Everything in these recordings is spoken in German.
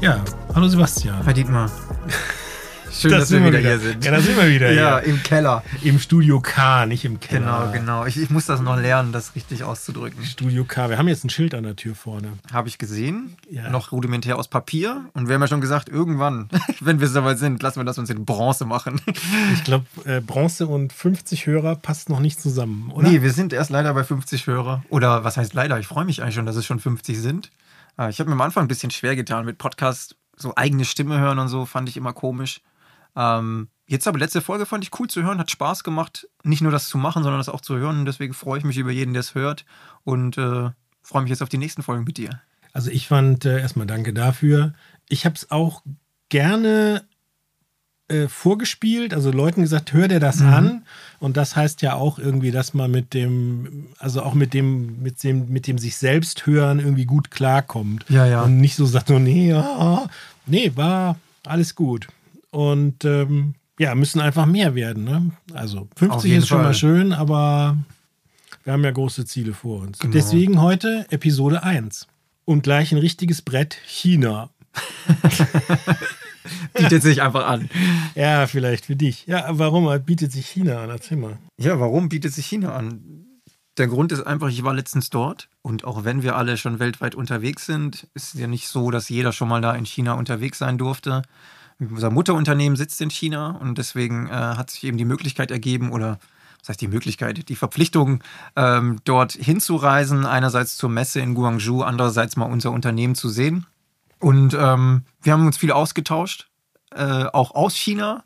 Ja, hallo Sebastian. Herr Dietmar. Schön, das dass wir wieder, hier sind. Ja, da sind wir wieder. ja, hier. im Keller. Im Studio K, nicht im Keller. Genau, genau. Ich, ich, muss das noch lernen, das richtig auszudrücken. Studio K. Wir haben jetzt ein Schild an der Tür vorne. Habe ich gesehen. Ja. Noch rudimentär aus Papier. Und wir haben ja schon gesagt, irgendwann, wenn wir soweit sind, lassen wir das uns in Bronze machen. Ich glaube, äh, Bronze und 50 Hörer passt noch nicht zusammen, oder? Nee, wir sind erst leider bei 50 Hörer. Oder was heißt leider? Ich freue mich eigentlich schon, dass es schon 50 sind. Ah, ich habe mir am Anfang ein bisschen schwer getan mit Podcast. So eigene Stimme hören und so fand ich immer komisch. Ähm, jetzt aber letzte Folge fand ich cool zu hören, hat Spaß gemacht, nicht nur das zu machen, sondern das auch zu hören. Und deswegen freue ich mich über jeden, der es hört und äh, freue mich jetzt auf die nächsten Folgen mit dir. Also ich fand äh, erstmal danke dafür. Ich habe es auch gerne äh, vorgespielt, also Leuten gesagt, hör dir das mhm. an. Und das heißt ja auch irgendwie, dass man mit dem, also auch mit dem, mit dem, mit dem sich selbst hören irgendwie gut klarkommt. Ja, ja. Und nicht so sagt, so, nee, ja, nee, war alles gut. Und ähm, ja, müssen einfach mehr werden. Ne? Also 50 ist schon Fall. mal schön, aber wir haben ja große Ziele vor uns. Genau. Deswegen heute Episode 1. Und gleich ein richtiges Brett China. bietet sich einfach an. Ja, vielleicht für dich. Ja, warum bietet sich China an? Erzähl mal. Ja, warum bietet sich China an? Der Grund ist einfach, ich war letztens dort und auch wenn wir alle schon weltweit unterwegs sind, ist es ja nicht so, dass jeder schon mal da in China unterwegs sein durfte unser Mutterunternehmen sitzt in China und deswegen äh, hat sich eben die Möglichkeit ergeben oder was heißt die Möglichkeit, die Verpflichtung, ähm, dort hinzureisen, einerseits zur Messe in Guangzhou, andererseits mal unser Unternehmen zu sehen. Und ähm, wir haben uns viel ausgetauscht, äh, auch aus China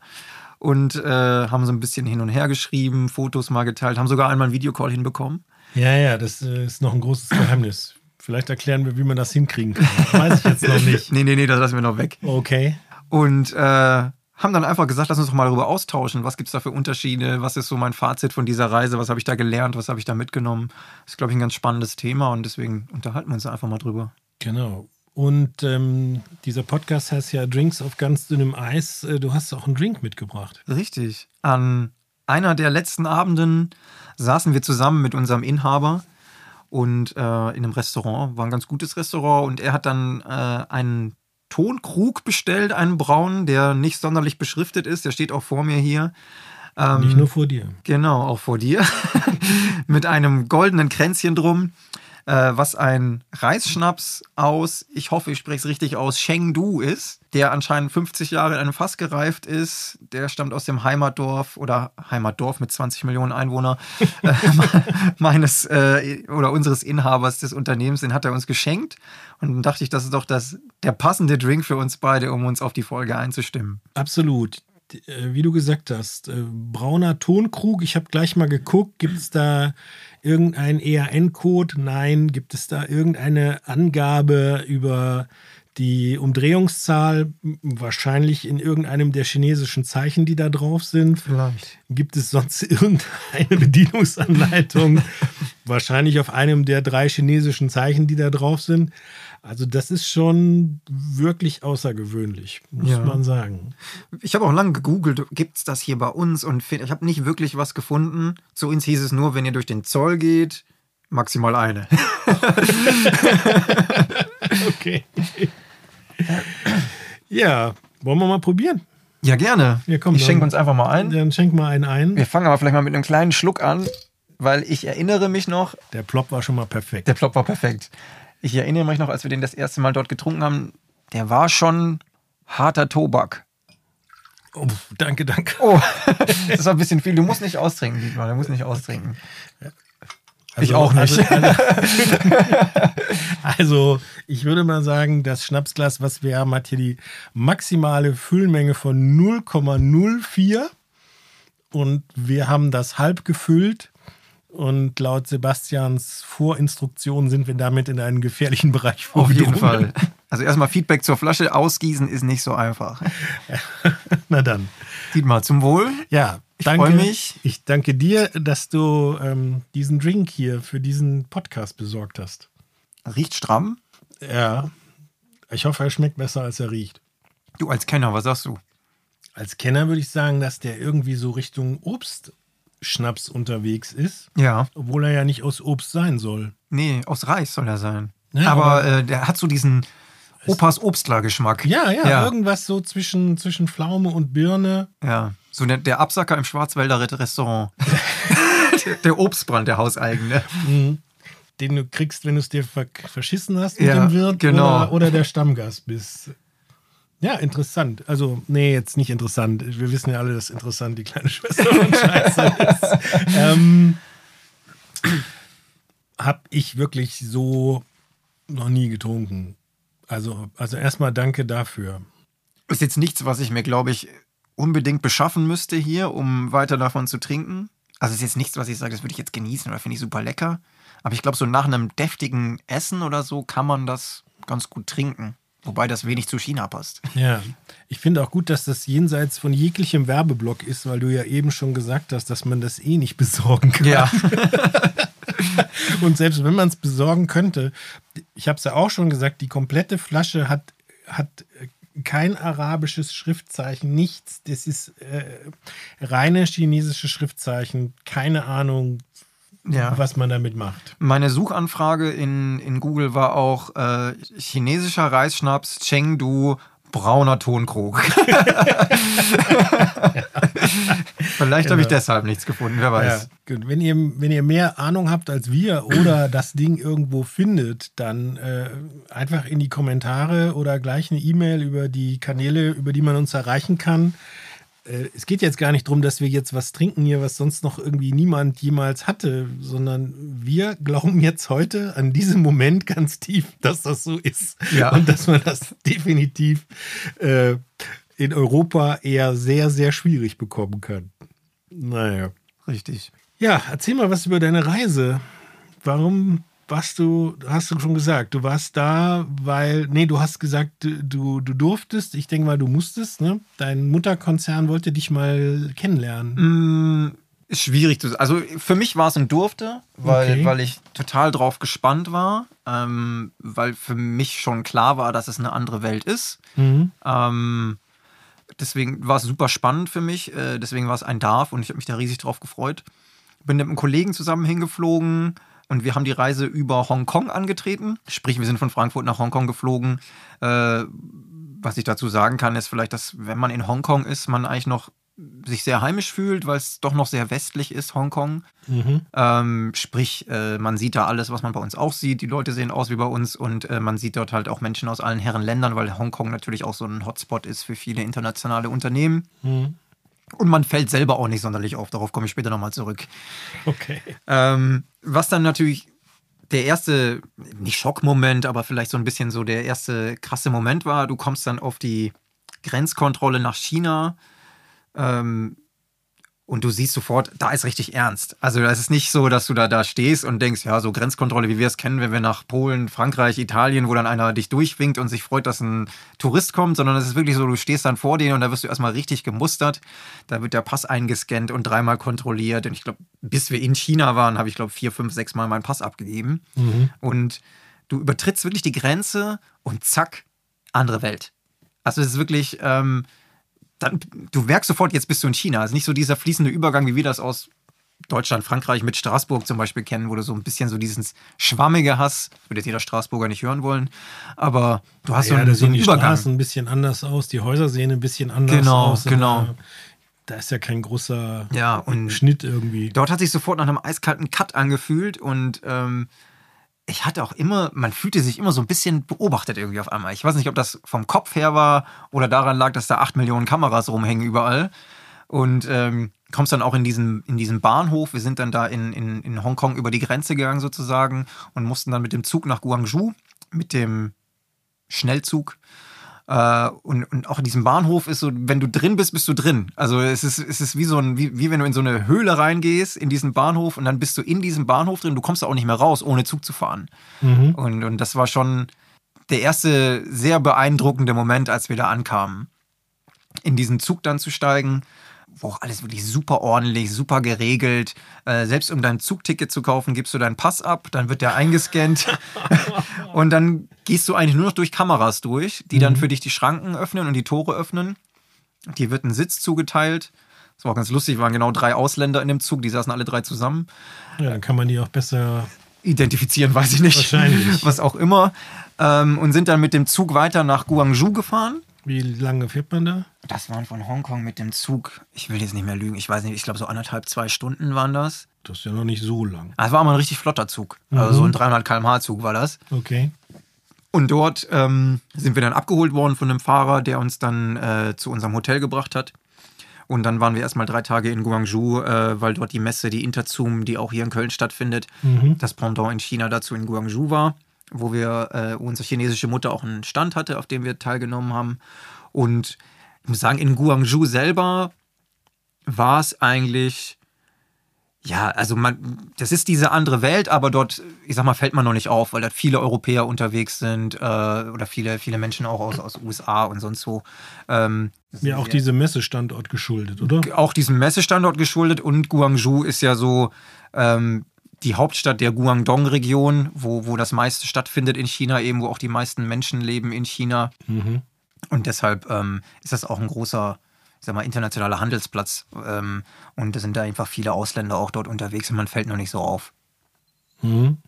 und äh, haben so ein bisschen hin und her geschrieben, Fotos mal geteilt, haben sogar einmal einen Videocall hinbekommen. Ja, ja, das äh, ist noch ein großes Geheimnis. Vielleicht erklären wir, wie man das hinkriegen kann. Weiß ich jetzt noch nicht. nee, nee, nee, das lassen wir noch weg. Okay. Und äh, haben dann einfach gesagt, lass uns doch mal darüber austauschen. Was gibt es da für Unterschiede? Was ist so mein Fazit von dieser Reise? Was habe ich da gelernt? Was habe ich da mitgenommen? Das ist, glaube ich, ein ganz spannendes Thema und deswegen unterhalten wir uns einfach mal drüber. Genau. Und ähm, dieser Podcast heißt ja Drinks auf ganz dünnem Eis. Äh, du hast auch einen Drink mitgebracht. Richtig. An einer der letzten Abenden saßen wir zusammen mit unserem Inhaber und äh, in einem Restaurant. War ein ganz gutes Restaurant und er hat dann äh, einen Tonkrug bestellt, einen braunen, der nicht sonderlich beschriftet ist. Der steht auch vor mir hier. Ähm, nicht nur vor dir. Genau, auch vor dir. Mit einem goldenen Kränzchen drum äh, was ein Reisschnaps aus, ich hoffe, ich spreche es richtig aus, Chengdu ist, der anscheinend 50 Jahre in einem Fass gereift ist. Der stammt aus dem Heimatdorf oder Heimatdorf mit 20 Millionen Einwohnern äh, meines äh, oder unseres Inhabers des Unternehmens. Den hat er uns geschenkt. Und dann dachte ich, das ist doch das, der passende Drink für uns beide, um uns auf die Folge einzustimmen. Absolut wie du gesagt hast, äh, brauner Tonkrug. Ich habe gleich mal geguckt, gibt es da irgendein EAN-Code? Nein. Gibt es da irgendeine Angabe über die Umdrehungszahl? Wahrscheinlich in irgendeinem der chinesischen Zeichen, die da drauf sind. Vielleicht. Gibt es sonst irgendeine Bedienungsanleitung? Wahrscheinlich auf einem der drei chinesischen Zeichen, die da drauf sind. Also das ist schon wirklich außergewöhnlich, muss ja. man sagen. Ich habe auch lange gegoogelt, gibt es das hier bei uns? Und ich habe nicht wirklich was gefunden. Zu uns hieß es nur, wenn ihr durch den Zoll geht, maximal eine. okay. Ja, wollen wir mal probieren? Ja, gerne. Ja, komm, ich schenke uns einfach mal ein. Dann schenk mal einen ein. Wir fangen aber vielleicht mal mit einem kleinen Schluck an, weil ich erinnere mich noch. Der Plop war schon mal perfekt. Der Plop war perfekt. Ich erinnere mich noch, als wir den das erste Mal dort getrunken haben, der war schon harter Tobak. Oh, danke, danke. Oh, das ist ein bisschen viel. Du musst nicht austrinken, Dietmar. Du musst nicht austrinken. Also, ich auch nicht. Also, also, ich würde mal sagen, das Schnapsglas, was wir haben, hat hier die maximale Füllmenge von 0,04. Und wir haben das halb gefüllt und laut Sebastians Vorinstruktion sind wir damit in einen gefährlichen Bereich vorgedrungen. Auf jeden Fall. Also erstmal Feedback zur Flasche ausgießen ist nicht so einfach. Na dann. Dietmar, zum Wohl. Ja, ich freue mich. Ich danke dir, dass du ähm, diesen Drink hier für diesen Podcast besorgt hast. Riecht stramm? Ja. Ich hoffe, er schmeckt besser, als er riecht. Du als Kenner, was sagst du? Als Kenner würde ich sagen, dass der irgendwie so Richtung Obst Schnaps unterwegs ist. Ja. Obwohl er ja nicht aus Obst sein soll. Nee, aus Reis soll er sein. Ja, aber, aber äh, der hat so diesen Opas Obstler-Geschmack. Ja, ja, ja, irgendwas so zwischen, zwischen Pflaume und Birne. Ja, so der, der Absacker im Schwarzwälder Restaurant. der, Obstbrand, der hauseigene. Mhm. Den du kriegst, wenn du es dir verschissen hast mit ja, dem Wirt genau. oder, oder der Stammgast bist. Ja, interessant. Also, nee, jetzt nicht interessant. Wir wissen ja alle, dass interessant die kleine Schwester von Scheiße ist. ähm, hab ich wirklich so noch nie getrunken. Also, also erstmal danke dafür. Ist jetzt nichts, was ich mir, glaube ich, unbedingt beschaffen müsste hier, um weiter davon zu trinken. Also ist jetzt nichts, was ich sage, das würde ich jetzt genießen oder finde ich super lecker. Aber ich glaube, so nach einem deftigen Essen oder so kann man das ganz gut trinken. Wobei das wenig zu China passt. Ja, ich finde auch gut, dass das jenseits von jeglichem Werbeblock ist, weil du ja eben schon gesagt hast, dass man das eh nicht besorgen kann. Ja. Und selbst wenn man es besorgen könnte, ich habe es ja auch schon gesagt, die komplette Flasche hat, hat kein arabisches Schriftzeichen, nichts. Das ist äh, reine chinesische Schriftzeichen, keine Ahnung, ja. was man damit macht. Meine Suchanfrage in, in Google war auch äh, chinesischer Reisschnaps Chengdu brauner Tonkrug. Vielleicht habe ich genau. deshalb nichts gefunden, wer weiß. Ja, wenn, ihr, wenn ihr mehr Ahnung habt als wir oder das Ding irgendwo findet, dann äh, einfach in die Kommentare oder gleich eine E-Mail über die Kanäle, über die man uns erreichen kann. Äh, es geht jetzt gar nicht darum, dass wir jetzt was trinken hier, was sonst noch irgendwie niemand jemals hatte, sondern wir glauben jetzt heute an diesem Moment ganz tief, dass das so ist. Ja. Und dass man das definitiv äh, in Europa eher sehr, sehr schwierig bekommen kann. Naja. Richtig. Ja, erzähl mal was über deine Reise. Warum warst du, hast du schon gesagt, du warst da, weil, nee, du hast gesagt, du, du durftest, ich denke mal, du musstest, ne? Dein Mutterkonzern wollte dich mal kennenlernen. Mm, schwierig zu Also für mich war es ein Durfte, weil, okay. weil ich total drauf gespannt war, ähm, weil für mich schon klar war, dass es eine andere Welt ist. Mhm. Ähm, deswegen war es super spannend für mich, äh, deswegen war es ein Darf und ich habe mich da riesig drauf gefreut. Bin mit einem Kollegen zusammen hingeflogen und wir haben die Reise über Hongkong angetreten. Sprich, wir sind von Frankfurt nach Hongkong geflogen. Äh, was ich dazu sagen kann, ist vielleicht, dass wenn man in Hongkong ist, man eigentlich noch sich sehr heimisch fühlt, weil es doch noch sehr westlich ist, Hongkong. Mhm. Ähm, sprich, äh, man sieht da alles, was man bei uns auch sieht. Die Leute sehen aus wie bei uns und äh, man sieht dort halt auch Menschen aus allen Herren Ländern, weil Hongkong natürlich auch so ein Hotspot ist für viele internationale Unternehmen. Mhm. Und man fällt selber auch nicht sonderlich auf. Darauf komme ich später nochmal zurück. Okay. Ähm, was dann natürlich der erste, nicht Schockmoment, aber vielleicht so ein bisschen so der erste krasse Moment war. Du kommst dann auf die Grenzkontrolle nach China. Ähm, und du siehst sofort, da ist richtig ernst. Also es ist nicht so, dass du da, da stehst und denkst, ja, so Grenzkontrolle, wie wir es kennen, wenn wir nach Polen, Frankreich, Italien, wo dann einer dich durchwinkt und sich freut, dass ein Tourist kommt, sondern es ist wirklich so, du stehst dann vor denen und da wirst du erstmal richtig gemustert. Da wird der Pass eingescannt und dreimal kontrolliert. Und ich glaube, bis wir in China waren, habe ich, glaube vier, fünf, sechs Mal meinen Pass abgegeben. Mhm. Und du übertrittst wirklich die Grenze und zack, andere Welt. Also es ist wirklich... Ähm, dann, du merkst sofort, jetzt bist du in China. Also nicht so dieser fließende Übergang, wie wir das aus Deutschland, Frankreich mit Straßburg zum Beispiel kennen, wo du so ein bisschen so dieses Schwammige hast. Würde jetzt jeder Straßburger nicht hören wollen. Aber du hast ja, so, einen, so einen die Übergang. Straßen ein bisschen anders aus, die Häuser sehen ein bisschen anders genau, aus. Genau, genau. Da ist ja kein großer ja, und Schnitt irgendwie. Dort hat sich sofort nach einem eiskalten Cut angefühlt und ähm, ich hatte auch immer, man fühlte sich immer so ein bisschen beobachtet irgendwie auf einmal. Ich weiß nicht, ob das vom Kopf her war oder daran lag, dass da acht Millionen Kameras rumhängen überall. Und ähm, kommst dann auch in diesen, in diesen Bahnhof. Wir sind dann da in, in, in Hongkong über die Grenze gegangen sozusagen und mussten dann mit dem Zug nach Guangzhou, mit dem Schnellzug. Äh, und, und auch in diesem Bahnhof ist so, wenn du drin bist, bist du drin. Also es ist, es ist wie so ein, wie, wie wenn du in so eine Höhle reingehst, in diesen Bahnhof und dann bist du in diesem Bahnhof drin, du kommst da auch nicht mehr raus, ohne Zug zu fahren. Mhm. Und, und das war schon der erste sehr beeindruckende Moment, als wir da ankamen. In diesen Zug dann zu steigen wo auch alles wirklich super ordentlich, super geregelt. Äh, selbst um dein Zugticket zu kaufen, gibst du deinen Pass ab, dann wird der eingescannt und dann gehst du eigentlich nur noch durch Kameras durch, die mhm. dann für dich die Schranken öffnen und die Tore öffnen. Dir wird ein Sitz zugeteilt. Das war auch ganz lustig, waren genau drei Ausländer in dem Zug, die saßen alle drei zusammen. Ja, dann kann man die auch besser identifizieren, weiß ich nicht. Wahrscheinlich. Was auch immer. Ähm, und sind dann mit dem Zug weiter nach Guangzhou gefahren. Wie lange fährt man da? Das waren von Hongkong mit dem Zug, ich will jetzt nicht mehr lügen, ich weiß nicht, ich glaube so anderthalb, zwei Stunden waren das. Das ist ja noch nicht so lang. Das war aber ein richtig flotter Zug. Also so ein 300 km/h Zug war das. Okay. Und dort ähm, sind wir dann abgeholt worden von einem Fahrer, der uns dann äh, zu unserem Hotel gebracht hat. Und dann waren wir erstmal drei Tage in Guangzhou, äh, weil dort die Messe, die Interzoom, die auch hier in Köln stattfindet, das Pendant in China dazu in Guangzhou war, wo wir äh, unsere chinesische Mutter auch einen Stand hatte, auf dem wir teilgenommen haben. Und ich muss sagen, in Guangzhou selber war es eigentlich ja, also man, das ist diese andere Welt, aber dort, ich sag mal, fällt man noch nicht auf, weil dort viele Europäer unterwegs sind äh, oder viele, viele Menschen auch aus, aus USA und sonst wo. Ähm, Ja, auch diesem Messestandort geschuldet, oder? auch diesem Messestandort geschuldet und Guangzhou ist ja so ähm, die Hauptstadt der Guangdong-Region, wo, wo das meiste stattfindet in China, eben wo auch die meisten Menschen leben in China. Mhm. Und deshalb ähm, ist das auch ein großer, ich sag mal, internationaler Handelsplatz. Ähm, und es sind da einfach viele Ausländer auch dort unterwegs und man fällt noch nicht so auf. Mhm.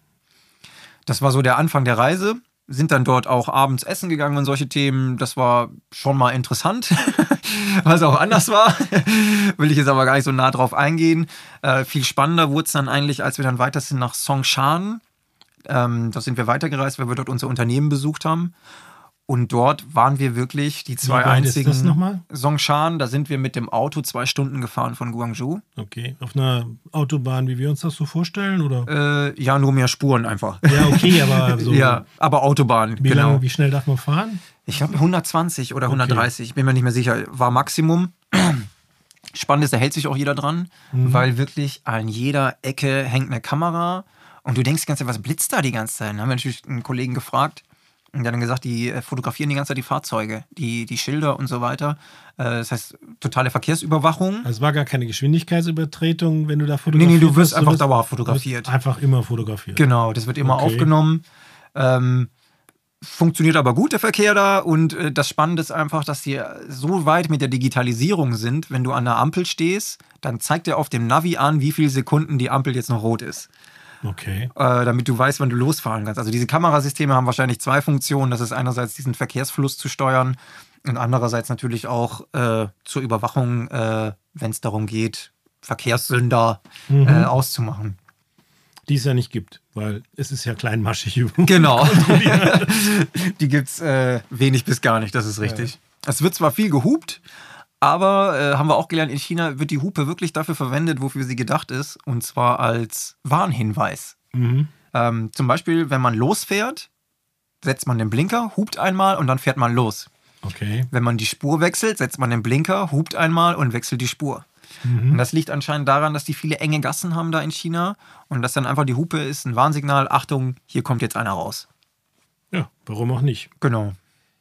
Das war so der Anfang der Reise. Sind dann dort auch abends essen gegangen und solche Themen. Das war schon mal interessant, es auch anders war. Will ich jetzt aber gar nicht so nah drauf eingehen. Äh, viel spannender wurde es dann eigentlich, als wir dann weiter sind nach Songshan. Ähm, da sind wir weitergereist, weil wir dort unser Unternehmen besucht haben. Und dort waren wir wirklich die zwei Wie weit ist einzigen. das nochmal? Songshan, da sind wir mit dem Auto zwei Stunden gefahren von Guangzhou. Okay. Auf einer Autobahn, wie wir uns das so vorstellen, oder? Äh, ja, nur mehr Spuren einfach. Ja, okay, aber so. ja, aber Autobahn, Wie genau. lange, wie schnell darf man fahren? Ich glaube 120 oder 130, ich bin mir nicht mehr sicher, war Maximum. Spannend ist, da hält sich auch jeder dran, weil wirklich an jeder Ecke hängt eine Kamera und du denkst die ganze Zeit, was blitzt da die ganze Zeit? Dann haben wir natürlich einen Kollegen gefragt und der hat dann gesagt, die äh, fotografieren die ganze Zeit die Fahrzeuge, die, die Schilder und so weiter. Äh, Das heißt, totale Verkehrsüberwachung. Also es war gar keine Geschwindigkeitsübertretung, wenn du da Nee, fotografierst. nee, du wirst einfach wirst dauerhaft fotografiert. Einfach immer fotografiert. Genau, das wird immer Okay. aufgenommen. Ähm, funktioniert aber gut, der Verkehr da. Und äh, das Spannende ist einfach, dass die so weit mit der Digitalisierung sind, wenn du an der Ampel stehst, dann zeigt er auf dem Navi an, wie viele Sekunden die Ampel jetzt noch rot ist. Okay. Äh, damit du weißt, wann du losfahren kannst. Also diese Kamerasysteme haben wahrscheinlich zwei Funktionen. Das ist einerseits diesen Verkehrsfluss zu steuern und andererseits natürlich auch äh, zur Überwachung, äh, wenn es darum geht, Verkehrssünder Mhm. äh, auszumachen. Die es ja nicht gibt, weil es ist ja kleinmaschig. Genau. Die gibt es äh, wenig bis gar nicht, das ist richtig. Es wird zwar viel gehupt, aber äh, haben wir auch gelernt, in China wird die Hupe wirklich dafür verwendet, wofür sie gedacht ist, und zwar als Warnhinweis. Mhm. Ähm, zum Beispiel, wenn man losfährt, setzt man den Blinker, hupt einmal und dann fährt man los. Okay. Wenn man die Spur wechselt, setzt man den Blinker, hupt einmal und wechselt die Spur. Und das liegt anscheinend daran, dass die viele enge Gassen haben da in China und dass dann einfach die Hupe ist ein Warnsignal, Achtung, hier kommt jetzt einer raus. Ja, warum auch nicht? Genau.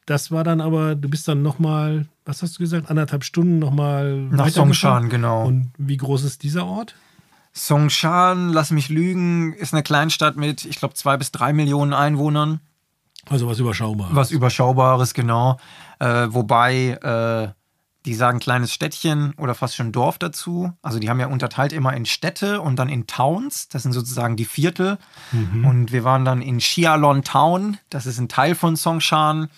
Das war dann aber, du bist dann nochmal, was hast du gesagt, anderthalb Stunden nochmal Nach? Songshan, genau. Und wie groß ist dieser Ort? Songshan, lass mich lügen, ist eine Kleinstadt mit, ich glaube, zwei bis drei Millionen Einwohnern. Also was überschaubar. Was Überschaubares, genau. Äh, wobei, äh, die sagen kleines Städtchen oder fast schon Dorf dazu. Also die haben ja unterteilt immer in Städte und dann in Towns. Das sind sozusagen die Viertel. Und wir waren dann in Xialon Town. Das ist ein Teil von Songshan.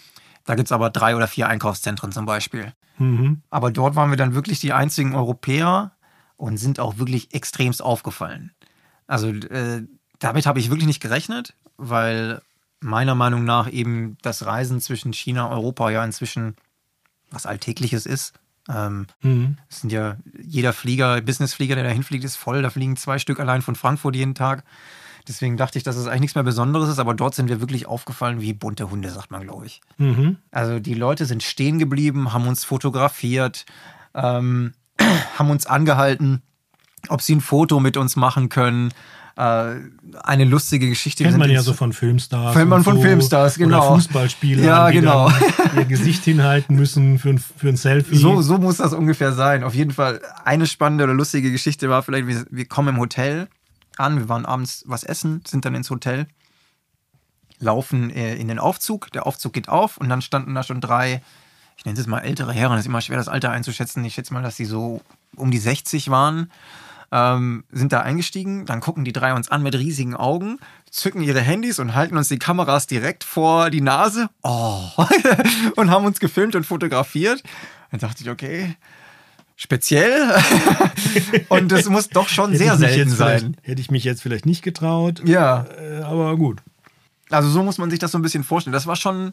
Da gibt es aber drei oder vier Einkaufszentren zum Beispiel. Mhm. Aber dort waren wir dann wirklich die einzigen Europäer und sind auch wirklich extremst aufgefallen. Also äh, damit habe ich wirklich nicht gerechnet, weil meiner Meinung nach eben das Reisen zwischen China und Europa ja inzwischen was Alltägliches ist. Ähm, Mhm. es sind ja jeder Flieger, Businessflieger, der dahin fliegt, ist voll. Da fliegen zwei Stück allein von Frankfurt jeden Tag. Deswegen dachte ich, dass es eigentlich nichts mehr Besonderes ist, aber dort sind wir wirklich aufgefallen wie bunte Hunde, sagt man, glaube ich. Mhm. Also die Leute sind stehen geblieben, haben uns fotografiert, ähm, haben uns angehalten, ob sie ein Foto mit uns machen können. Äh, eine lustige Geschichte. Kennt man ja so von Filmstars. Kennt man von so. Filmstars, genau. Oder Fußballspieler, Ja, die genau. ihr Gesicht hinhalten müssen für ein, für ein Selfie. So, so muss das ungefähr sein. Auf jeden Fall eine spannende oder lustige Geschichte war vielleicht, wir, wir kommen im Hotel an, wir waren abends was essen, sind dann ins Hotel, laufen äh, in den Aufzug, der Aufzug geht auf und dann standen da schon drei, ich nenne es mal ältere Herren, das ist immer schwer das Alter einzuschätzen, ich schätze mal, dass sie so um die 60 waren ähm, sind da eingestiegen. Dann gucken die drei uns an mit riesigen Augen, zücken ihre Handys und halten uns die Kameras direkt vor die Nase. Oh. und haben uns gefilmt und fotografiert. Dann dachte ich, okay, speziell. und das muss doch schon sehr selten sein. Hätte ich mich jetzt vielleicht nicht getraut. Ja. Äh, aber gut. Also so muss man sich das so ein bisschen vorstellen. Das war schon,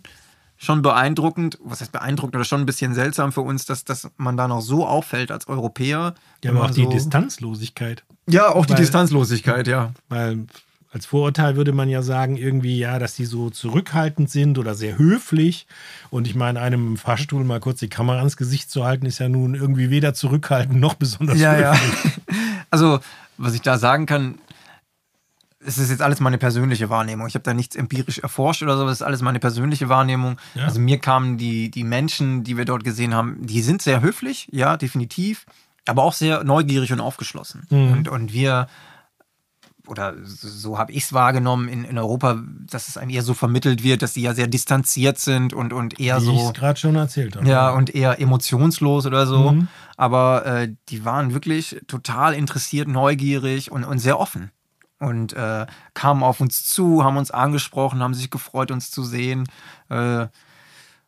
schon beeindruckend, was heißt beeindruckend oder schon ein bisschen seltsam für uns, dass, dass man da noch so auffällt als Europäer. Ja, aber auch man die so, Distanzlosigkeit. Ja, auch die Weil- Distanzlosigkeit, ja. Weil als Vorurteil würde man ja sagen, irgendwie, ja, dass die so zurückhaltend sind oder sehr höflich. Und ich meine, einem im Fahrstuhl mal kurz die Kamera ans Gesicht zu halten, ist ja nun irgendwie weder zurückhaltend noch besonders Ja, ja. höflich. Also, was ich da sagen kann, es ist jetzt alles meine persönliche Wahrnehmung. Ich habe da nichts empirisch erforscht oder so, das ist alles meine persönliche Wahrnehmung. Ja. Also mir kamen die, die Menschen, die wir dort gesehen haben, die sind sehr höflich, ja, definitiv, aber auch sehr neugierig und aufgeschlossen. Mhm. Und, und wir, oder so, habe ich es wahrgenommen in, in Europa, dass es einem eher so vermittelt wird, dass die ja sehr distanziert sind und, und eher Wie ich so. es gerade schon erzählt habe. Ja, und eher emotionslos oder so. Mhm. Aber äh, die waren wirklich total interessiert, neugierig und, und sehr offen. Und äh, kamen auf uns zu, haben uns angesprochen, haben sich gefreut, uns zu sehen. Äh,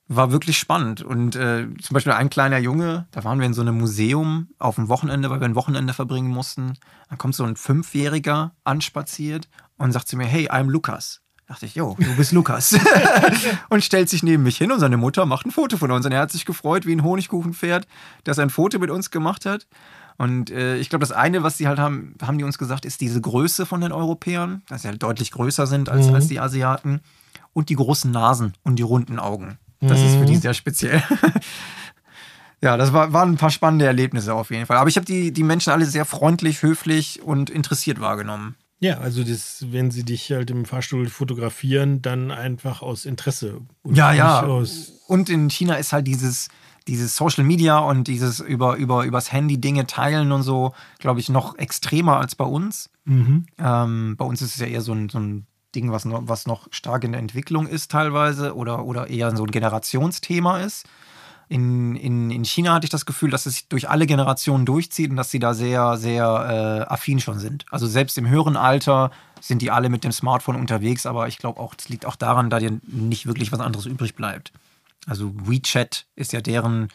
war wirklich spannend. Und äh, zum Beispiel ein kleiner Junge, da waren wir in so einem Museum auf dem Wochenende, weil wir ein Wochenende verbringen mussten. Dann kommt so ein Fünfjähriger anspaziert und sagt zu mir, hey, I'm Lukas. Dachte ich, jo, du bist Lukas. und stellt sich neben mich hin und seine Mutter macht ein Foto von uns. Und er hat sich gefreut wie ein Honigkuchenpferd, dass er ein Foto mit uns gemacht hat. Und äh, ich glaube, das eine, was sie halt haben, haben die uns gesagt, ist diese Größe von den Europäern, dass sie halt deutlich größer sind als, Mhm. als die Asiaten. Und die großen Nasen und die runden Augen. Das ist für die Mhm. sehr speziell. ja, das war, waren ein paar spannende Erlebnisse auf jeden Fall. Aber ich habe die, die Menschen alle sehr freundlich, höflich und interessiert wahrgenommen. Ja, also das, wenn sie dich halt im Fahrstuhl fotografieren, dann einfach aus Interesse. Und Ja, ja. Und in China ist halt dieses, dieses Social Media und dieses über, über, übers Handy Dinge teilen und so, glaube ich, noch extremer als bei uns. mhm. Ähm, bei uns ist es ja eher so ein, so ein Ding, was noch, was noch stark in der Entwicklung ist teilweise oder, oder eher so ein Generationsthema ist. In, in, in China hatte ich das Gefühl, dass es sich durch alle Generationen durchzieht und dass sie da sehr, sehr äh, affin schon sind. Also selbst im höheren Alter sind die alle mit dem Smartphone unterwegs, aber ich glaube auch, das liegt auch daran, da dir nicht wirklich was anderes übrig bleibt. Also WeChat ist ja deren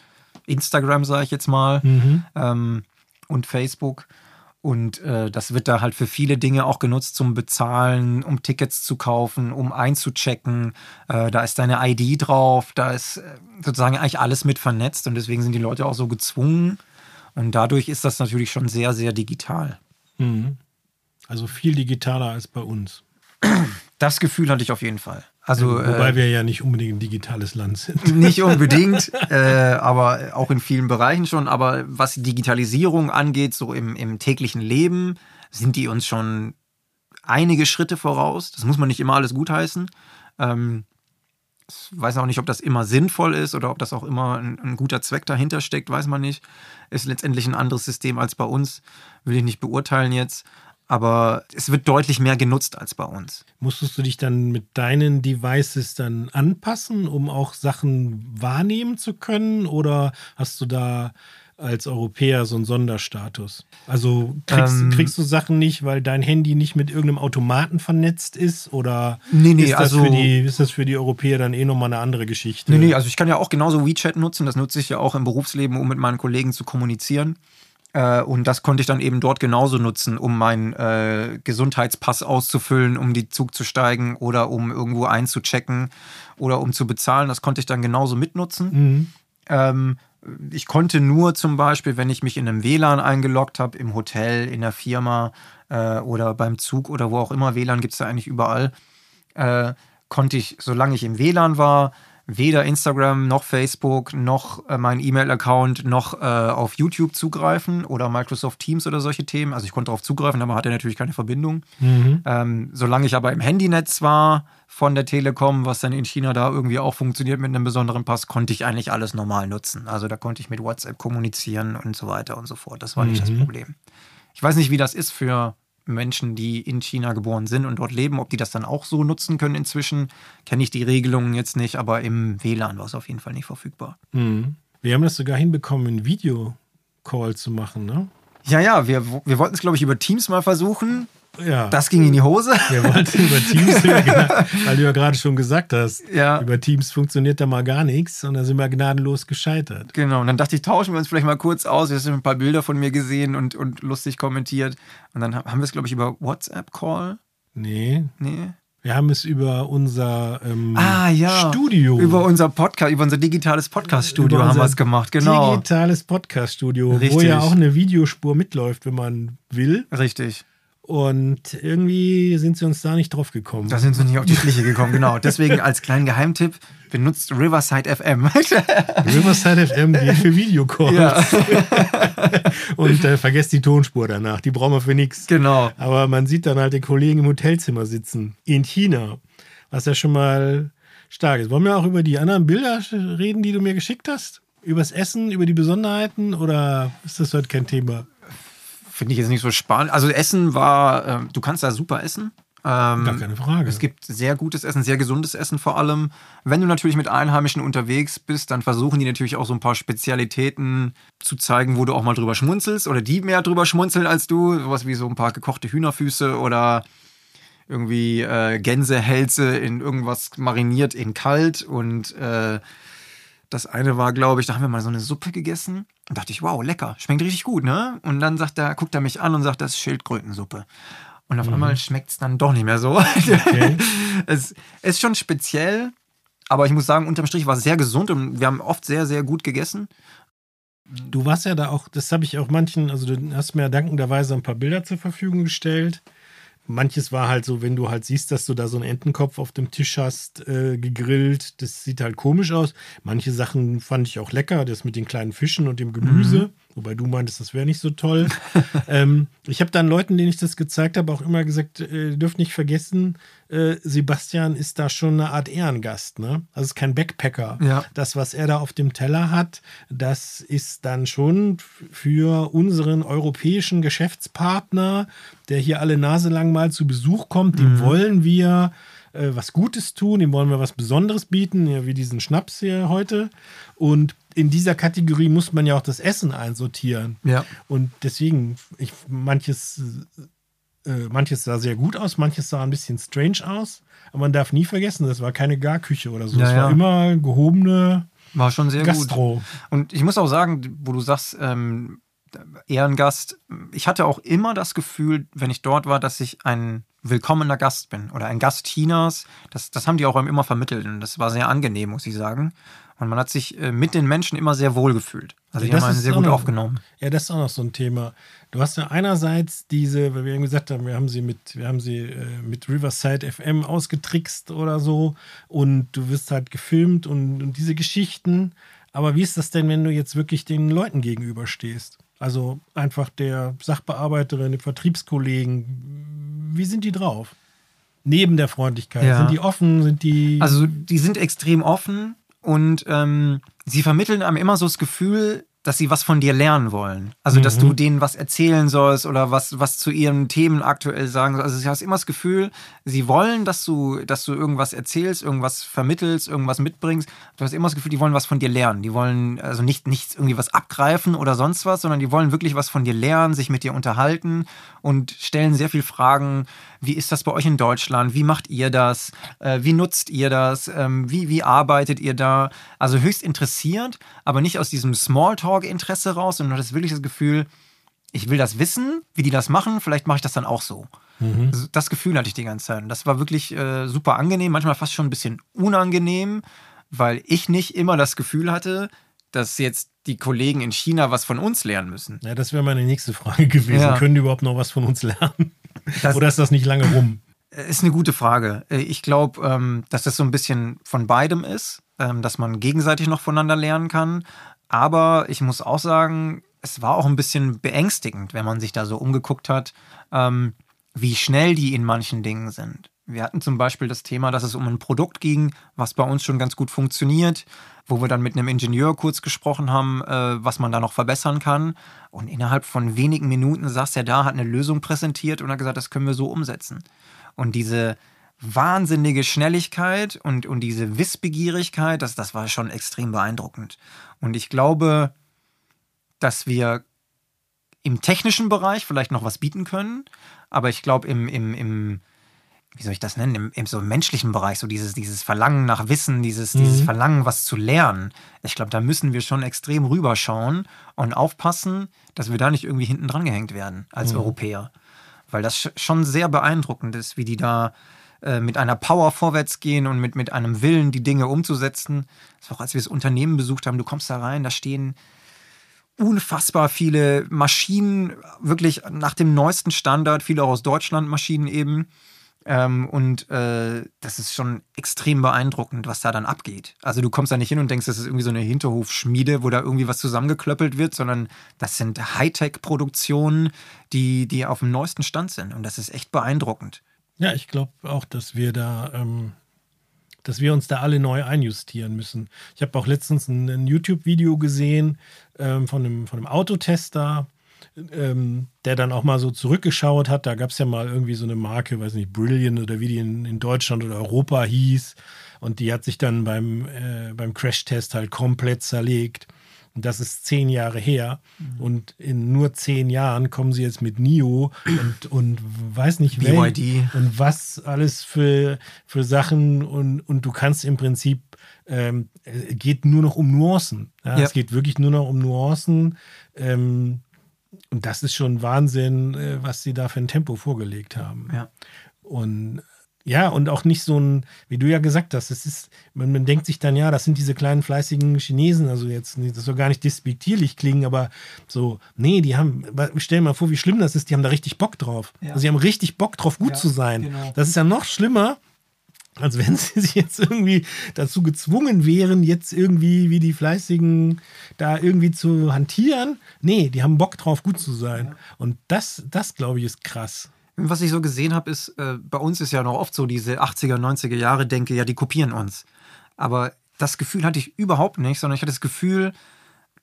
Instagram, sage ich jetzt mal Mhm. ähm, und Facebook. Und äh, das wird da halt für viele Dinge auch genutzt zum Bezahlen, um Tickets zu kaufen, um einzuchecken. Äh, da ist deine ID drauf, da ist äh, sozusagen eigentlich alles mit vernetzt und deswegen sind die Leute auch so gezwungen. Und dadurch ist das natürlich schon sehr, sehr digital. Mhm. Also viel digitaler als bei uns. Das Gefühl hatte ich auf jeden Fall. Also Wobei äh, wir ja nicht unbedingt ein digitales Land sind. Nicht unbedingt, äh, aber auch in vielen Bereichen schon. Aber was Digitalisierung angeht, so im, im täglichen Leben, sind die uns schon einige Schritte voraus. Das muss man nicht immer alles gutheißen. Ähm, ich weiß auch nicht, ob das immer sinnvoll ist oder ob das auch immer ein, ein guter Zweck dahinter steckt, weiß man nicht. Ist letztendlich ein anderes System als bei uns, will ich nicht beurteilen jetzt. Aber es wird deutlich mehr genutzt als bei uns. Musstest du dich dann mit deinen Devices dann anpassen, um auch Sachen wahrnehmen zu können? Oder hast du da als Europäer so einen Sonderstatus? Also kriegst, Ähm. kriegst du Sachen nicht, weil dein Handy nicht mit irgendeinem Automaten vernetzt ist? Oder Nee, nee, ist, das also- für die, ist das für die Europäer dann eh nochmal eine andere Geschichte? Nee, nee, also ich kann ja auch genauso WeChat nutzen. Das nutze ich ja auch im Berufsleben, um mit meinen Kollegen zu kommunizieren. Äh, und das konnte ich dann eben dort genauso nutzen, um meinen äh, Gesundheitspass auszufüllen, um die Zug zu steigen oder um irgendwo einzuchecken oder um zu bezahlen. Das konnte ich dann genauso mitnutzen. Mhm. Ähm, ich konnte nur zum Beispiel, wenn ich mich in einem WLAN eingeloggt habe, im Hotel, in der Firma äh, oder beim Zug oder wo auch immer, WLAN gibt es ja eigentlich überall, äh, konnte ich, solange ich im WLAN war, weder Instagram noch Facebook noch äh, mein E-Mail-Account noch äh, auf YouTube zugreifen oder Microsoft Teams oder solche Themen. Also ich konnte darauf zugreifen, aber hatte natürlich keine Verbindung. Mhm. Ähm, solange ich aber im Handynetz war von der Telekom, was dann in China da irgendwie auch funktioniert mit einem besonderen Pass, konnte ich eigentlich alles normal nutzen. Also da konnte ich mit WhatsApp kommunizieren und so weiter und so fort. Das war nicht das Mhm. Problem. Ich weiß nicht, wie das ist für Menschen, die in China geboren sind und dort leben, ob die das dann auch so nutzen können inzwischen. Kenne ich die Regelungen jetzt nicht, aber im WLAN war es auf jeden Fall nicht verfügbar. Mhm. Wir haben das sogar hinbekommen, einen Videocall zu machen, ne? Ja, ja, wir, wir wollten es, glaube ich, über Teams mal versuchen. Ja. Das ging in die Hose. Wir wollten über Teams, weil du ja gerade schon gesagt hast, Ja. über Teams funktioniert da mal gar nichts und da sind wir gnadenlos gescheitert. Genau, und dann dachte ich, tauschen wir uns vielleicht mal kurz aus. Jetzt haben ein paar Bilder von mir gesehen und, und lustig kommentiert. Und dann haben wir es, glaube ich, über WhatsApp-Call. Nee, Nee. wir haben es über unser ähm, Ah, ja. Studio. Über unser Podcast, über unser digitales Podcast-Studio haben wir es gemacht, genau. Digitales Podcast-Studio, wo ja auch eine Videospur mitläuft, wenn man will. Richtig. Und irgendwie sind sie uns da nicht drauf gekommen. Da sind sie nicht auf die Schliche gekommen, genau. Deswegen als kleinen Geheimtipp, benutzt Riverside FM. Riverside FM geht für Videocalls. ja, Und äh, vergesst die Tonspur danach. Die brauchen wir für nichts. genau. Aber man sieht dann halt den Kollegen im Hotelzimmer sitzen. In China. Was ja schon mal stark ist. Wollen wir auch über die anderen Bilder reden, die du mir geschickt hast? Übers Essen, über die Besonderheiten? Oder ist das heute kein Thema? Finde ich jetzt nicht so spannend. Also Essen war, ähm, du kannst da super essen. Ähm, Gar keine Frage. Es gibt sehr gutes Essen, sehr gesundes Essen vor allem. Wenn du natürlich mit Einheimischen unterwegs bist, dann versuchen die natürlich auch so ein paar Spezialitäten zu zeigen, wo du auch mal drüber schmunzelst oder die mehr drüber schmunzeln als du. Sowas wie so ein paar gekochte Hühnerfüße oder irgendwie äh, Gänsehälse in irgendwas mariniert in kalt und äh, das eine war, glaube ich, da haben wir mal so eine Suppe gegessen und dachte ich, wow, lecker, schmeckt richtig gut, ne? Und dann sagt er, guckt er mich an und sagt, das ist Schildkrötensuppe. Und auf einmal schmeckt es dann doch nicht mehr so. Okay. es ist schon speziell, aber ich muss sagen, unterm Strich war es sehr gesund und wir haben oft sehr, sehr gut gegessen. Du warst ja da auch, das habe ich auch manchen, also du hast mir ja dankenderweise ein paar Bilder zur Verfügung gestellt. Manches war halt so, wenn du halt siehst, dass du da so einen Entenkopf auf dem Tisch hast, äh, gegrillt, das sieht halt komisch aus. Manche Sachen fand ich auch lecker, das mit den kleinen Fischen und dem Gemüse, wobei du meintest, das wäre nicht so toll. ähm, ich habe dann Leuten, denen ich das gezeigt habe, auch immer gesagt, äh, ihr dürft nicht vergessen, äh, Sebastian ist da schon eine Art Ehrengast, ne? Also ist kein Backpacker. Ja. Das, was er da auf dem Teller hat, das ist dann schon für unseren europäischen Geschäftspartner, der hier alle Nase lang mal zu Besuch kommt, dem wollen wir äh, was Gutes tun, dem wollen wir was Besonderes bieten, ja, wie diesen Schnaps hier heute. Und in dieser Kategorie muss man ja auch das Essen einsortieren. Ja. Und deswegen, ich, manches, äh, manches sah sehr gut aus, manches sah ein bisschen strange aus. Aber man darf nie vergessen, das war keine Garküche oder so. Ja, es war ja. immer gehobene War schon sehr gut. Gastro. Und ich muss auch sagen, wo du sagst, ähm, Ehrengast, ich hatte auch immer das Gefühl, wenn ich dort war, dass ich ein willkommener Gast bin oder ein Gast Chinas. Das, das haben die auch immer vermittelt und das war sehr angenehm, muss ich sagen. Und man hat sich äh, mit den Menschen immer sehr wohl gefühlt. Also die Das haben einen sehr gut noch- aufgenommen. Ja, das ist auch noch so ein Thema. Du hast ja einerseits diese, weil wir eben gesagt haben, wir haben sie mit, wir haben sie äh, mit Riverside FM ausgetrickst oder so und du wirst halt gefilmt und, und diese Geschichten. Aber wie ist das denn, wenn du jetzt wirklich den Leuten gegenüberstehst? Also einfach der Sachbearbeiterin, dem Vertriebskollegen, wie sind die drauf? Neben der Freundlichkeit. Ja. Sind die offen? Sind die. Also die sind extrem offen und ähm, sie vermitteln einem immer so das Gefühl, dass sie was von dir lernen wollen. Also, dass Mhm. du denen was erzählen sollst oder was, was zu ihren Themen aktuell sagen sollst. Also, du hast immer das Gefühl, sie wollen, dass du, dass du irgendwas erzählst, irgendwas vermittelst, irgendwas mitbringst. Du hast immer das Gefühl, die wollen was von dir lernen. Die wollen also nicht, nicht irgendwie was abgreifen oder sonst was, sondern die wollen wirklich was von dir lernen, sich mit dir unterhalten und stellen sehr viel Fragen. Wie ist das bei euch in Deutschland? Wie macht ihr das? Äh, wie nutzt ihr das? Ähm, wie, wie arbeitet ihr da? Also höchst interessiert, aber nicht aus diesem Smalltalk-Interesse raus, sondern du hast wirklich das Gefühl, ich will das wissen, wie die das machen, vielleicht mache ich das dann auch so. Also Das Gefühl hatte ich die ganze Zeit. Und das war wirklich äh, super angenehm, manchmal fast schon ein bisschen unangenehm, weil ich nicht immer das Gefühl hatte, dass jetzt die Kollegen in China was von uns lernen müssen. ja, das wäre meine nächste Frage gewesen. Ja. Können die überhaupt noch was von uns lernen? Das- Oder ist das nicht lange rum? Ist eine gute Frage. Äh, Ich glaube, ähm, dass das so ein bisschen von beidem ist, ähm, dass man gegenseitig noch voneinander lernen kann. Aber ich muss auch sagen, es war auch ein bisschen beängstigend, wenn man sich da so umgeguckt hat, ähm, wie schnell die in manchen Dingen sind. Wir hatten zum Beispiel das Thema, dass es um ein Produkt ging, was bei uns schon ganz gut funktioniert, wo wir dann mit einem Ingenieur kurz gesprochen haben, äh, was man da noch verbessern kann. Und innerhalb von wenigen Minuten saß er da, hat eine Lösung präsentiert und hat gesagt, das können wir so umsetzen. Und diese wahnsinnige Schnelligkeit und, und diese Wissbegierigkeit, das, das war schon extrem beeindruckend. Und ich glaube, dass wir im technischen Bereich vielleicht noch was bieten können, aber ich glaube, im, im, im, wie soll ich das nennen, im, im so menschlichen Bereich, so dieses, dieses Verlangen nach Wissen, dieses, mhm. dieses Verlangen, was zu lernen, ich glaube, da müssen wir schon extrem rüberschauen und aufpassen, dass wir da nicht irgendwie hinten dran gehängt werden als mhm. Europäer. Weil das schon sehr beeindruckend ist, wie die da äh, mit einer Power vorwärts gehen und mit, mit einem Willen, die Dinge umzusetzen. Das war auch, als wir das Unternehmen besucht haben, du kommst da rein, da stehen unfassbar viele Maschinen, wirklich nach dem neuesten Standard, viele auch aus Deutschland Maschinen eben. Ähm, und äh, das ist schon extrem beeindruckend, was da dann abgeht. Also du kommst da nicht hin und denkst, das ist irgendwie so eine Hinterhofschmiede, wo da irgendwie was zusammengeklöppelt wird, sondern das sind Hightech-Produktionen, die, die auf dem neuesten Stand sind. Und das ist echt beeindruckend. Ja, ich glaube auch, dass wir da, ähm, dass wir uns da alle neu einjustieren müssen. Ich habe auch letztens ein, ein YouTube-Video gesehen ähm, von, einem, von einem Autotester, ähm, der dann auch mal so zurückgeschaut hat. Da gab es ja mal irgendwie so eine Marke, weiß nicht, Brilliant oder wie die in, in Deutschland oder Europa hieß. Und die hat sich dann beim, äh, beim Crash-Test halt komplett zerlegt. Und das ist zehn Jahre her. Mhm. Und in nur zehn Jahren kommen sie jetzt mit NIO und, und weiß nicht BYD. und was alles für, für Sachen. Und, und du kannst im Prinzip, ähm, geht nur noch um Nuancen. Ja? Ja. Es geht wirklich nur noch um Nuancen. Ähm, und das ist schon Wahnsinn, äh, was sie da für ein Tempo vorgelegt haben. Ja. Und ja, und auch nicht so ein, wie du ja gesagt hast, es ist, man, man, denkt sich dann, ja, das sind diese kleinen fleißigen Chinesen, also jetzt, das soll gar nicht despektierlich klingen, aber so, nee, die haben, stell dir mal vor, wie schlimm das ist, die haben da richtig Bock drauf. Ja. Also sie haben richtig Bock drauf, gut ja, zu sein. Genau. Das ist ja noch schlimmer, als wenn sie sich jetzt irgendwie dazu gezwungen wären, jetzt irgendwie wie die Fleißigen da irgendwie zu hantieren. Nee, die haben Bock drauf, gut zu sein. Ja. Und das, das glaube ich, ist krass. Was ich so gesehen habe, ist, äh, bei uns ist ja noch oft so diese 80er, 90er Jahre denke, ja, die kopieren uns. Aber das Gefühl hatte ich überhaupt nicht, sondern ich hatte das Gefühl,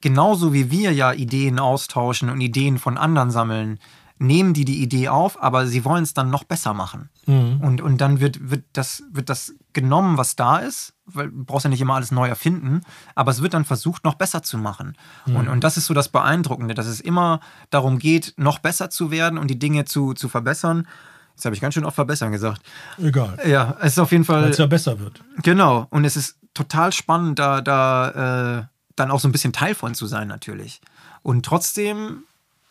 genauso wie wir ja Ideen austauschen und Ideen von anderen sammeln, nehmen die die Idee auf, aber sie wollen es dann noch besser machen. Mhm. Und, und dann wird, wird, das, wird das genommen, was da ist, weil du brauchst ja nicht immer alles neu erfinden, aber es wird dann versucht, noch besser zu machen. Mhm. Und, und das ist so das Beeindruckende, dass es immer darum geht, noch besser zu werden und die Dinge zu, zu verbessern. Jetzt habe ich ganz schön oft verbessern gesagt. Egal. Ja, es ist auf jeden Fall. Weil es ja besser wird. Genau. Und es ist total spannend, da, da äh, dann auch so ein bisschen Teil von zu sein, natürlich. Und trotzdem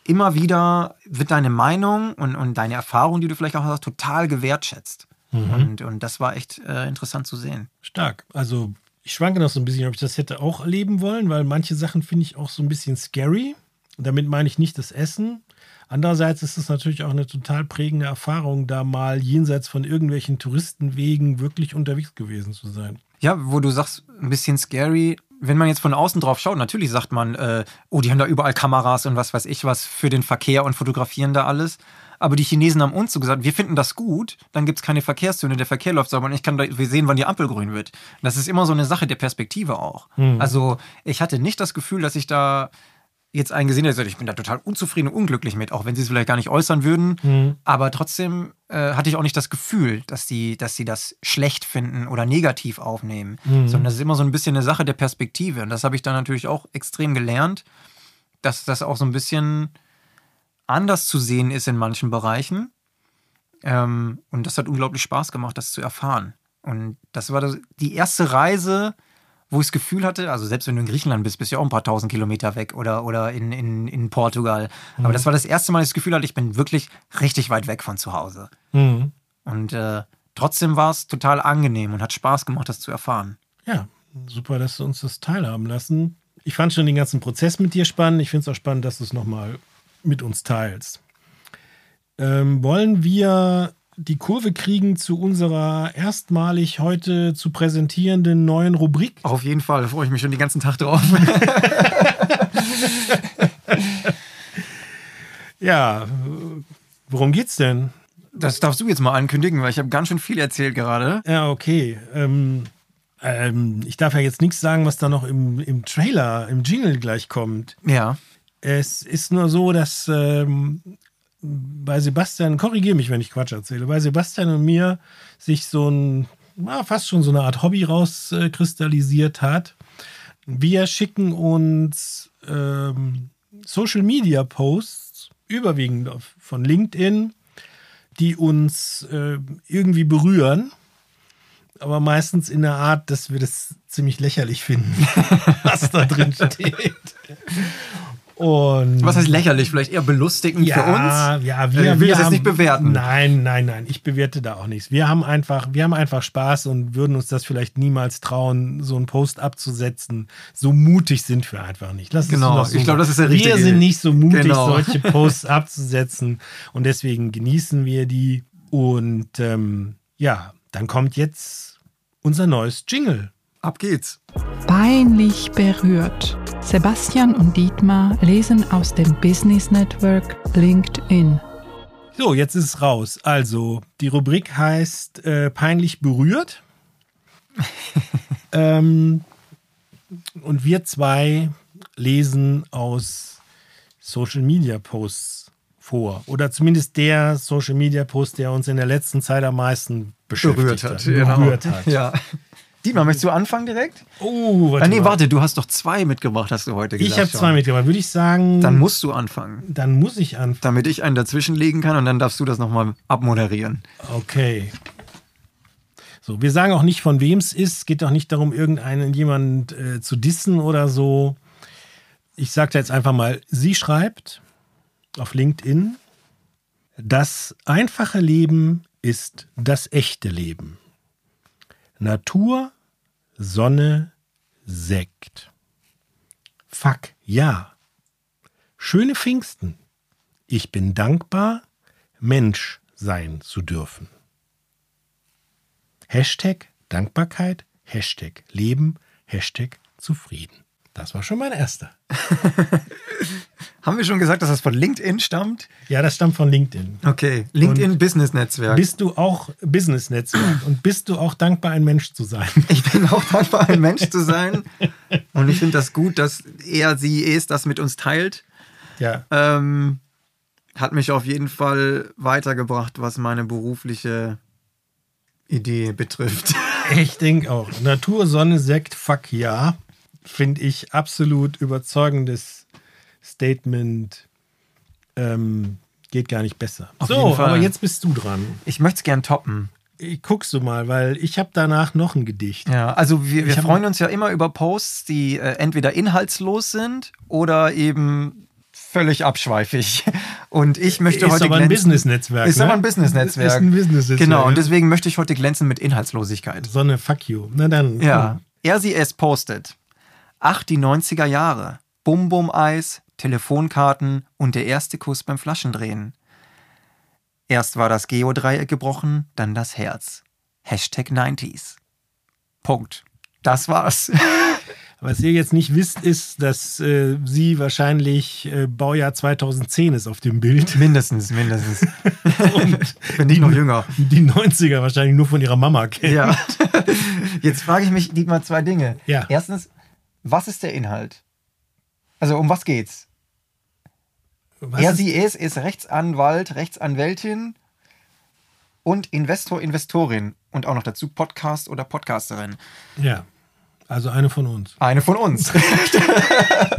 immer wieder wird deine Meinung und, und deine Erfahrung, die du vielleicht auch hast, total gewertschätzt. Mhm. Und, und das war echt äh, interessant zu sehen. Stark. Also ich schwanke noch so ein bisschen, ob ich das hätte auch erleben wollen, weil manche Sachen finde ich auch so ein bisschen scary. Und damit meine ich nicht das Essen. Andererseits ist es natürlich auch eine total prägende Erfahrung, da mal jenseits von irgendwelchen Touristenwegen wirklich unterwegs gewesen zu sein. Ja, wo du sagst, ein bisschen scary, wenn man jetzt von außen drauf schaut, natürlich sagt man, äh, oh, die haben da überall Kameras und was weiß ich was für den Verkehr und fotografieren da alles. Aber die Chinesen haben uns so gesagt, wir finden das gut, dann gibt es keine Verkehrszone, der Verkehr läuft sauber und ich kann da, wir sehen, wann die Ampel grün wird. Das ist immer so eine Sache der Perspektive auch. Mhm. Also ich hatte nicht das Gefühl, dass ich da jetzt einen gesehen hätte, ich bin da total unzufrieden und unglücklich mit, auch wenn sie es vielleicht gar nicht äußern würden. Mhm. Aber trotzdem äh, hatte ich auch nicht das Gefühl, dass die, dass sie das schlecht finden oder negativ aufnehmen, mhm. sondern das ist immer so ein bisschen eine Sache der Perspektive. Und das habe ich dann natürlich auch extrem gelernt, dass das auch so ein bisschen anders zu sehen ist in manchen Bereichen. Ähm, und das hat unglaublich Spaß gemacht, das zu erfahren. Und das war die erste Reise, wo ich das Gefühl hatte, also selbst wenn du in Griechenland bist, bist du ja auch ein paar tausend Kilometer weg oder, oder in, in, in Portugal. Mhm. Aber das war das erste Mal, dass ich das Gefühl hatte, ich bin wirklich richtig weit weg von zu Hause. Mhm. Und äh, trotzdem war es total angenehm und hat Spaß gemacht, das zu erfahren. Ja, super, dass du uns das teilhaben lassen. Ich fand schon den ganzen Prozess mit dir spannend. Ich finde es auch spannend, dass du es nochmal mit uns teilst. Ähm, wollen wir die Kurve kriegen zu unserer erstmalig heute zu präsentierenden neuen Rubrik. Auf jeden Fall, da freue ich mich schon den ganzen Tag drauf. ja, worum geht's denn? Das darfst du jetzt mal ankündigen, weil ich habe ganz schön viel erzählt gerade. Ja, okay. Ähm, ähm, ich darf ja jetzt nichts sagen, was da noch im, im Trailer, im Jingle gleich kommt. Ja. Es ist nur so, dass ähm, bei Sebastian, korrigiere mich, wenn ich Quatsch erzähle, bei Sebastian und mir sich so ein, ja, fast schon so eine Art Hobby rauskristallisiert hat. Wir schicken uns ähm, Social Media Posts überwiegend von LinkedIn, die uns äh, irgendwie berühren, aber meistens in der Art, dass wir das ziemlich lächerlich finden, was da drin steht. Und Was heißt lächerlich? Vielleicht eher belustigend ja, für uns? Ja, wir, Äh, wir das jetzt nicht bewerten. Nein, nein, nein. Ich bewerte da auch nichts. Wir haben einfach, wir haben einfach Spaß und würden uns das vielleicht niemals trauen, so einen Post abzusetzen. So mutig sind wir einfach nicht. Lass Genau, so ich glaube, das ist der Wir richtige- sind nicht so mutig, Genau. solche Posts abzusetzen. Und deswegen genießen wir die. Und ähm, ja, dann kommt jetzt unser neues Jingle. Ab geht's. Peinlich berührt. Sebastian und Dietmar lesen aus dem Business Network LinkedIn. So, jetzt ist es raus. Also, die Rubrik heißt äh, Peinlich berührt. ähm, und wir zwei lesen aus Social Media Posts vor. Oder zumindest der Social Media Post, der uns in der letzten Zeit am meisten beschäftigt Berührt hat. hat. genau. Berührt hat. Ja. Dietmar, möchtest du anfangen direkt? Oh, warte Ah, nee, mal. warte, du hast doch zwei mitgebracht, hast du heute gesagt. Ich habe zwei mitgebracht. Würde ich sagen, Dann musst du anfangen, dann muss ich anfangen. damit ich einen dazwischenlegen kann und dann darfst du das nochmal abmoderieren. Okay. So, wir sagen auch nicht, von wem es ist. Es geht auch nicht darum, irgendeinen jemand äh, zu dissen oder so. Ich sage jetzt einfach mal, sie schreibt auf LinkedIn, das einfache Leben ist das echte Leben. Natur, Sonne, Sekt. Fuck, ja. Schöne Pfingsten. Ich bin dankbar, Mensch sein zu dürfen. Hashtag Dankbarkeit, Hashtag Leben, Hashtag Zufrieden. Das war schon mein erster. Haben wir schon gesagt, dass das von LinkedIn stammt? Ja, das stammt von LinkedIn. Okay, LinkedIn Business Netzwerk. Bist du auch Business-Netzwerk und bist du auch dankbar, ein Mensch zu sein? Ich bin auch dankbar, ein Mensch zu sein. Und ich finde das gut, dass er, sie, es das mit uns teilt. Ja, Ähm, hat mich auf jeden Fall weitergebracht, was meine berufliche Idee betrifft. ich denke auch. Natur, Sonne, Sekt, fuck ja. Finde ich absolut überzeugendes Statement. Ähm, geht gar nicht besser. Auf so, aber jetzt bist du dran. Ich möchte es gern toppen. Ich guckst du mal, weil ich habe danach noch ein Gedicht. Ja, also wir, wir freuen uns ja immer über Posts, die äh, entweder inhaltslos sind oder eben völlig abschweifig. Und ich möchte ist heute aber ein glänzen. Business-Netzwerk. Ist ne? aber ein Business-Netzwerk. Ist ein Business-Netzwerk. Genau, und ne? deswegen möchte ich heute glänzen mit Inhaltslosigkeit. Sonne, fuck you. Na dann. Ja. RCS postet. Ach, die 90er Jahre. Bum-Bum-Eis, Telefonkarten und der erste Kuss beim Flaschendrehen. Erst war das Geodreieck gebrochen, dann das Herz. Hashtag 90s. Punkt. Das war's. Was ihr jetzt nicht wisst, ist, dass äh, sie wahrscheinlich äh, Baujahr 2010 ist auf dem Bild. mindestens, mindestens. Und Bin ich noch jünger. die 90er wahrscheinlich nur von ihrer Mama kennt. Ja. Jetzt frage ich mich, Dietmar, zwei Dinge. Ja. Erstens, was ist der Inhalt? Also, um was geht's? Was er, ist- sie, es ist Rechtsanwalt, Rechtsanwältin und Investor, Investorin und auch noch dazu Podcast oder Podcasterin. ja. Also eine von uns. Eine von uns.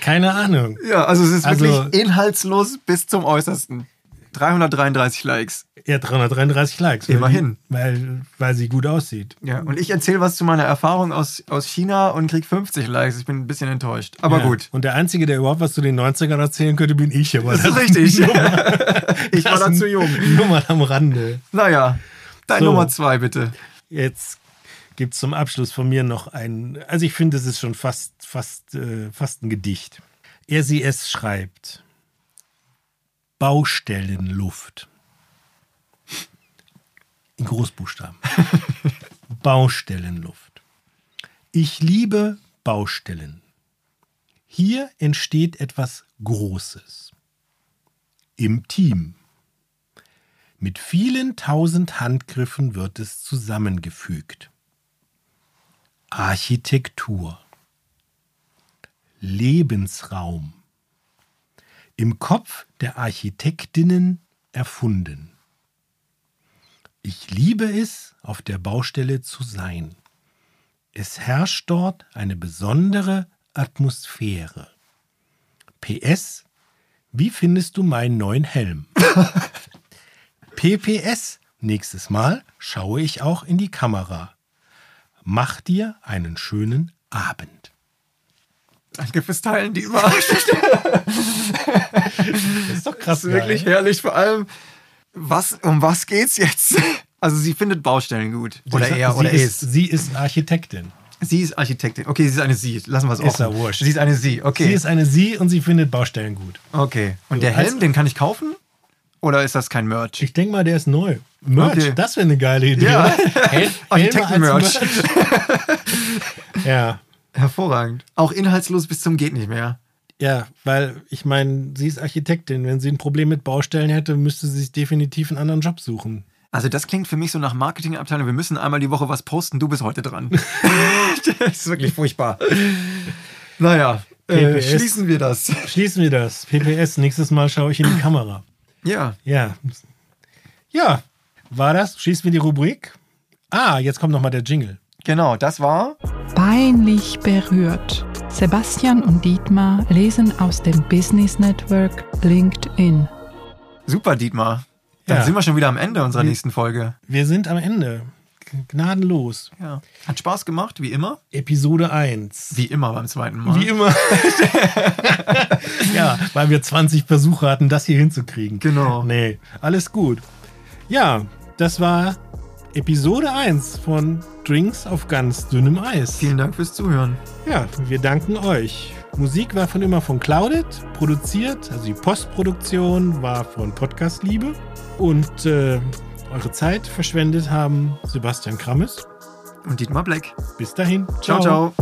Keine Ahnung. ja, also es ist Also- wirklich inhaltslos bis zum Äußersten. 333 Likes. Ja, 333 Likes. Immerhin. Weil, weil, sie gut aussieht. Ja, und ich erzähle was zu meiner Erfahrung aus, aus China und krieg 50 Likes. Ich bin ein bisschen enttäuscht. Aber ja. gut. Und der Einzige, der überhaupt was zu den 90ern erzählen könnte, bin ich. Aber Das ist richtig. ich war da zu jung. Nur mal am Rande. Naja, dein So. Nummer zwei bitte. Jetzt gibt es zum Abschluss von mir noch ein, also ich finde, es ist schon fast, fast, äh, fast ein Gedicht. Er sie es schreibt. Baustellenluft. In Großbuchstaben. Baustellenluft. Ich liebe Baustellen. Hier entsteht etwas Großes. Im Team. Mit vielen tausend Handgriffen wird es zusammengefügt. Architektur. Lebensraum. Im Kopf der Architektinnen erfunden. Ich liebe es, auf der Baustelle zu sein. Es herrscht dort eine besondere Atmosphäre. PS, wie findest du meinen neuen Helm? PPS, nächstes Mal schaue ich auch in die Kamera. Mach dir einen schönen Abend. Danke fürs Teilen, Dietmar. Das ist doch krass. Das ist wirklich geil. herrlich. Vor allem, was, um was geht's jetzt? Also sie findet Baustellen gut. Oder Sie- er sie oder ist, es. Sie ist Architektin. Sie ist Architektin. Okay, sie ist eine Sie. Lassen wir es Ist offen. ja wurscht. Sie ist eine Sie. Okay. Sie ist eine Sie und sie findet Baustellen gut. okay. Und So, der Helm, den kann ich kaufen? Oder ist das kein Merch? Ich denke mal, der ist neu. Merch, Okay. das wäre eine geile Idee. Ja. oder? Hel Architekten-Merch. ja. Hervorragend. Auch inhaltslos bis zum geht nicht mehr. Ja, weil ich meine, sie ist Architektin. Wenn sie ein Problem mit Baustellen hätte, müsste sie sich definitiv einen anderen Job suchen. Also das klingt für mich so nach Marketingabteilung. Wir müssen einmal die Woche was posten. Du bist heute dran. das ist wirklich furchtbar. Naja, äh, schließen wir das. Schließen wir das. PPS, nächstes Mal schaue ich in die Kamera. Ja, Ja. Ja, war das? Schließen wir die Rubrik? Ah, jetzt kommt nochmal der Jingle. genau. Das war Peinlich berührt. Sebastian und Dietmar lesen aus dem Business Network LinkedIn. super, Dietmar. Dann Ja. sind wir schon wieder am Ende unserer Wir- nächsten Folge. Wir sind am Ende. Gnadenlos. Ja. Hat Spaß gemacht, wie immer. Episode 1. Wie immer beim zweiten Mal. Wie immer. ja, weil wir 20 Versuche hatten, das hier hinzukriegen. Genau. Nee, alles gut. Ja, das war Episode 1 von Drinks auf ganz dünnem Eis. Vielen Dank fürs Zuhören. Ja, wir danken euch. Musik war von immer von Clouded, produziert, also die Postproduktion war von Podcast Liebe und äh, eure Zeit verschwendet haben Sebastian Krammes. Und Dietmar Black. Bis dahin. ciao. ciao.